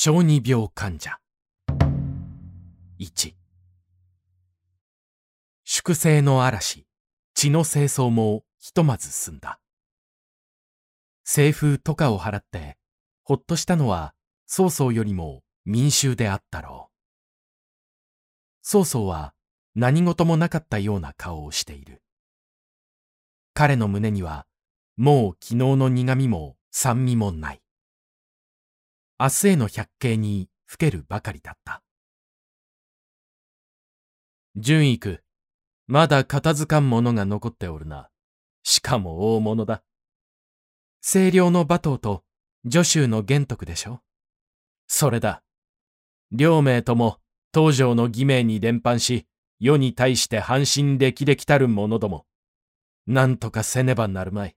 小児病患者。1粛清の嵐血の清掃もひとまず済んだ。政府とかを払ってほっとしたのは曹操よりも民衆であったろう。曹操は何事もなかったような顔をしている。彼の胸にはもう昨日の苦みも酸味もない。明日への百景にふけるばかりだった。純育、まだ片付かんものが残っておるな。しかも大物だ。清涼の馬頭と助手の玄徳でしょそれだ。両名とも東条の義名に伝播し、世に対して半身歴々たる者ども。なんとかせねばなるまい。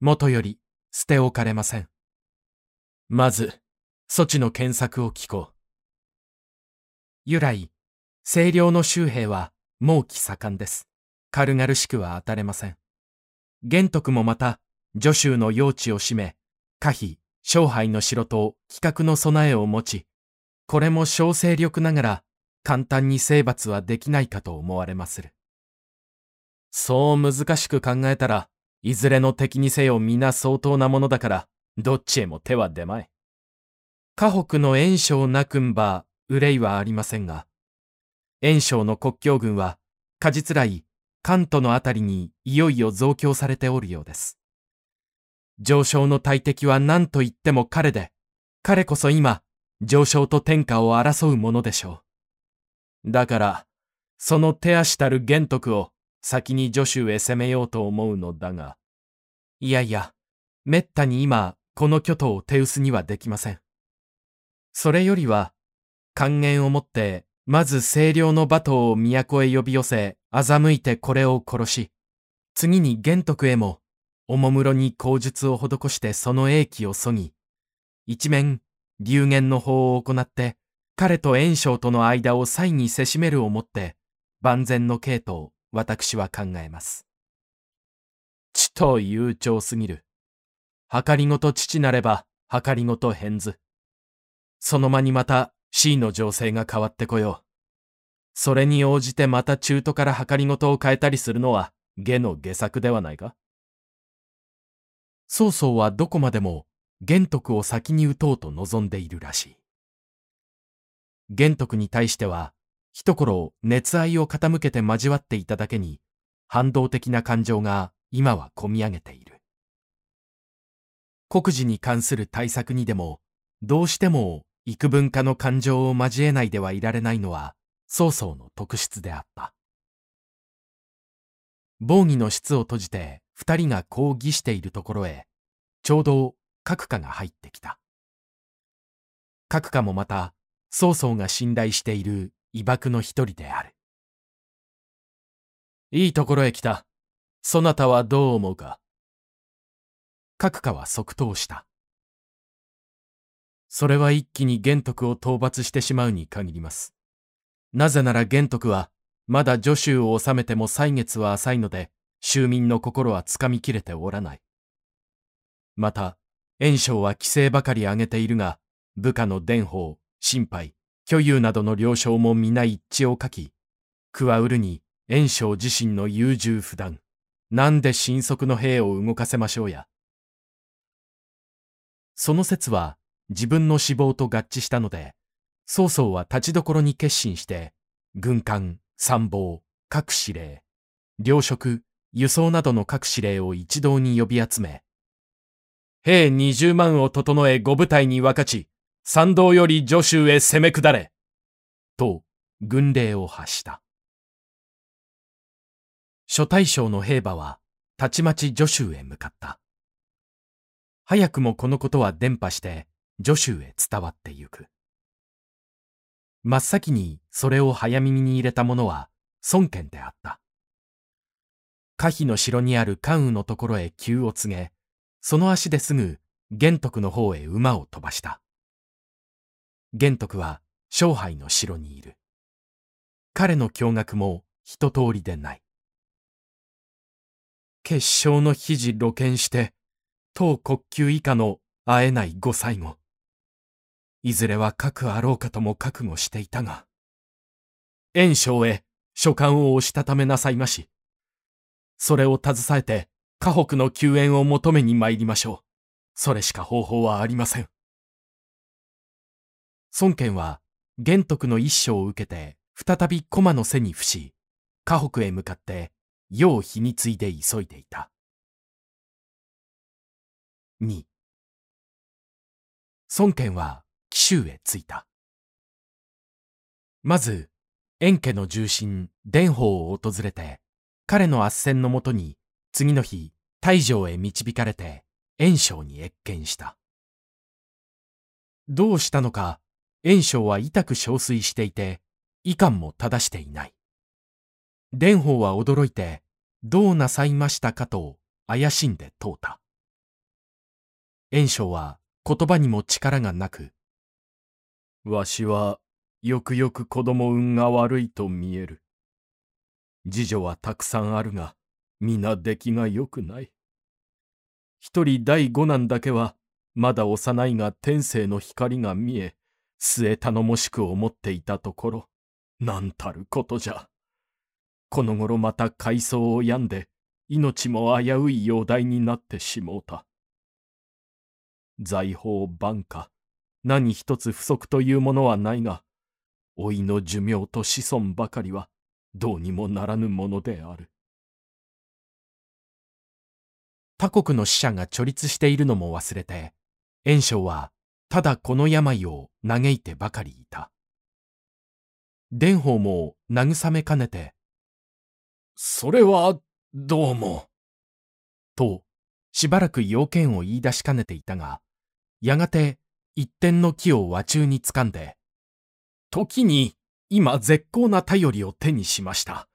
もとより捨て置かれません。まず、措置の検索を聞こう。由来、清涼の周兵は猛気盛んです。軽々しくは当たれません。玄徳もまた、助州の用地を占め、可否、勝敗の城と企画の備えを持ち、これも小勢力ながら簡単に征伐はできないかと思われまする。そう難しく考えたら、いずれの敵にせよ皆相当なものだから、どっちへも手は出まい。河北の炎章なくんば憂いはありませんが、炎章の国境軍は、果実来、関東のあたりにいよいよ増強されておるようです。上昇の大敵は何と言っても彼で、彼こそ今、上昇と天下を争うものでしょう。だから、その手足たる玄徳を先に助手へ攻めようと思うのだが、いやいや、めったに今、この巨頭を手薄にはできません。それよりは、還元をもって、まず清涼の馬頭を都へ呼び寄せ、欺いてこれを殺し、次に玄徳へも、おもむろに口述を施してその英気をそぎ、一面、流言の法を行って、彼と炎章との間を際にせしめるをもって、万全の刑と私は考えます。ちと悠長すぎる。計りごと父なれば、計りごと変図。その間にまた C の情勢が変わってこよう。それに応じてまた中途から計りごとを変えたりするのは下の下策ではないか曹操はどこまでも玄徳を先に撃とうと望んでいるらしい。玄徳に対しては、一頃熱愛を傾けて交わっていただけに、反動的な感情が今は込み上げている。国事に関する対策にでも、どうしても幾分化の感情を交えないではいられないのは、曹操の特質であった。防御の室を閉じて二人がこう議しているところへ、ちょうど閣下が入ってきた。閣下もまた、曹操が信頼している威爆の一人である。いいところへ来た。そなたはどう思うか？閣下は即答した。それは一気に玄徳を討伐してしまうに限ります。なぜなら玄徳は、まだ助手を治めても歳月は浅いので、州民の心はつかみきれておらない。また、炎章は規制ばかり挙げているが、部下の伝法、心配、虚有などの了承も皆一致を書き、加うるに炎章自身の優柔不断、なんで神速の兵を動かせましょうや。その説は自分の死亡と合致したので、曹操は立ちどころに決心して、軍艦、参謀、各司令、領職、輸送などの各司令を一堂に呼び集め、兵二十万を整え五部隊に分かち、参道より助手へ攻め下れ。と、軍令を発した。諸大将の兵馬は、たちまち助手へ向かった。早くもこのことは伝播して、助手へ伝わってゆく。真っ先にそれを早耳に入れた者は孫権であった。可否の城にある関羽のところへ急を告げ、その足ですぐ玄徳の方へ馬を飛ばした。玄徳は勝敗の城にいる。彼の驚愕も一通りでない。決勝の肘露見して、当国級以下の会えないご最後。いずれは核あろうかとも覚悟していたが、炎章へ書簡を押したためなさいまし。それを携えて、河北の救援を求めに参りましょう。それしか方法はありません。孫権は、玄徳の一書を受けて、再び駒の背に伏し、河北へ向かって、世を日に継いで急いでいた。2孫権は紀州へ着いた。まず、円家の重臣、伝法を訪れて、彼の斡旋のもとに、次の日、大城へ導かれて、炎章に謁見した。どうしたのか、炎章は痛く憔悴していて、遺憾も正していない。蓮舫は驚いて、どうなさいましたかと怪しんで問うた。炎章は言葉にも力がなく、わしはよくよく子供運が悪いと見える。次女はたくさんあるが、皆出来が良くない。一人第五男だけは、まだ幼いが天性の光が見え、末頼もしく思っていたところ、なんたることじゃ。この頃また海藻を病んで、命も危うい容体になってしもうた。財宝万家、何一つ不足というものはないが、老いの寿命と子孫ばかりは、どうにもならぬものである。他国の死者が貯立しているのも忘れて、炎章はただこの病を嘆いてばかりいた。蓮舫も慰めかねて、それはどうも。と、しばらく要件を言い出しかねていたが、やがて一点の木を和中に掴んで、時に今絶好な頼りを手にしました。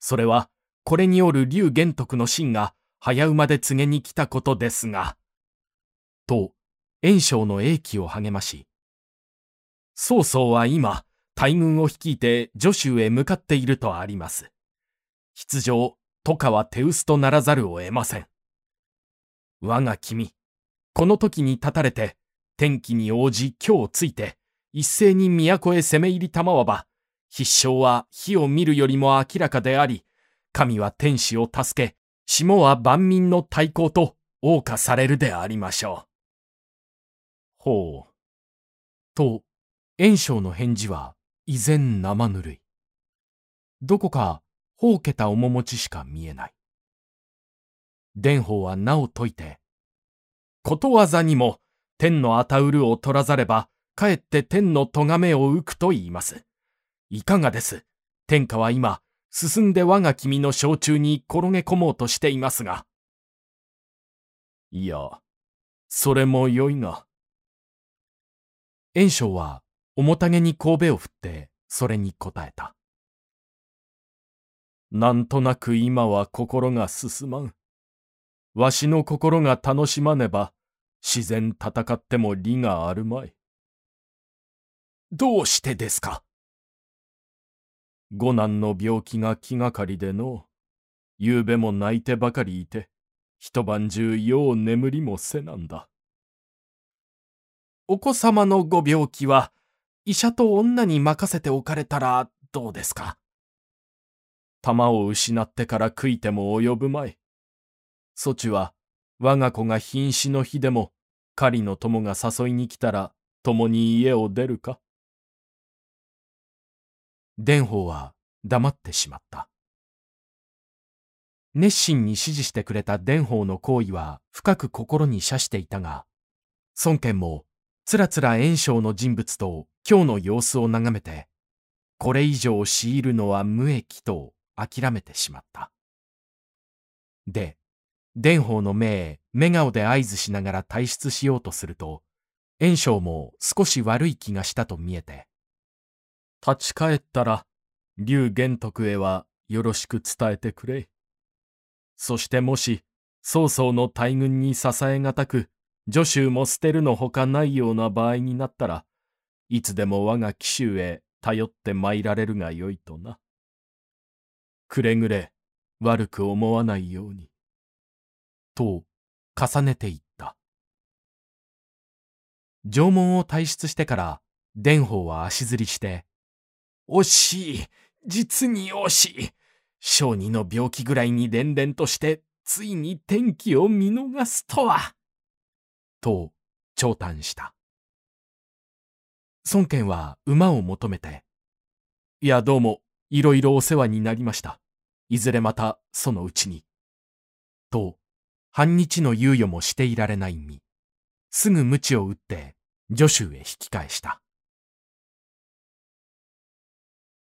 それは、これによる竜玄徳の真が早馬で告げに来たことですが、と、炎章の英気を励まし、曹操は今、大軍を率いて助州へ向かっているとあります。必上、とかは手薄とならざるを得ません。我が君、この時に立たれて、天気に応じ今日ついて、一斉に都へ攻め入りたまわば、必勝は火を見るよりも明らかであり、神は天使を助け、下は万民の対抗と謳歌されるでありましょう。ほう。と、炎章の返事は依然生ぬるい。どこか、ほうけた面持ちしか見えない。蓮舫はなお解いて、ことわざにも、天のあたうるを取らざれば、かえって天の咎めを浮くと言います。いかがです？天下は今、進んで我が君の小中に転げ込もうとしていますが。いや、それもよいが。炎章は、面影に神戸を振って、それに答えた。なんとなく今は心が進まん。わしの心が楽しまねば、自然戦っても利があるまい。どうしてですか？五男の病気が気がかりでの、夕べも泣いてばかりいて、一晩中よう眠りもせなんだ。お子様のご病気は、医者と女に任せておかれたらどうですか？玉を失ってから悔いても及ぶまい。そちは、我が子が瀕死の日でも、狩りの友が誘いに来たら、共に家を出るか？蓮舫は黙ってしまった。熱心に支持してくれた蓮舫の行為は深く心に射していたが、孫権もつらつら炎章の人物と今日の様子を眺めて、これ以上強いるのは無益と諦めてしまった。で、蓮舫の目へ目顔で合図しながら退出しようとすると、炎章も少し悪い気がしたと見えて、立ち返ったら、竜玄徳へはよろしく伝えてくれ。そしてもし、曹操の大軍に支えがたく、助手も捨てるのほかないような場合になったら、いつでも我が紀州へ頼って参られるがよいとな。くれぐれ悪く思わないように。と重ねていった。縄文を退出してから蓮舫は足ずりして、惜しい、実に惜しい。小児の病気ぐらいに連々として、ついに天気を見逃すとは。と、長嘆した。孫権は馬を求めて、いやどうも、いろいろお世話になりました。いずれまたそのうちに。と、半日の猶予もしていられない身。すぐ無知を打って、助手へ引き返した。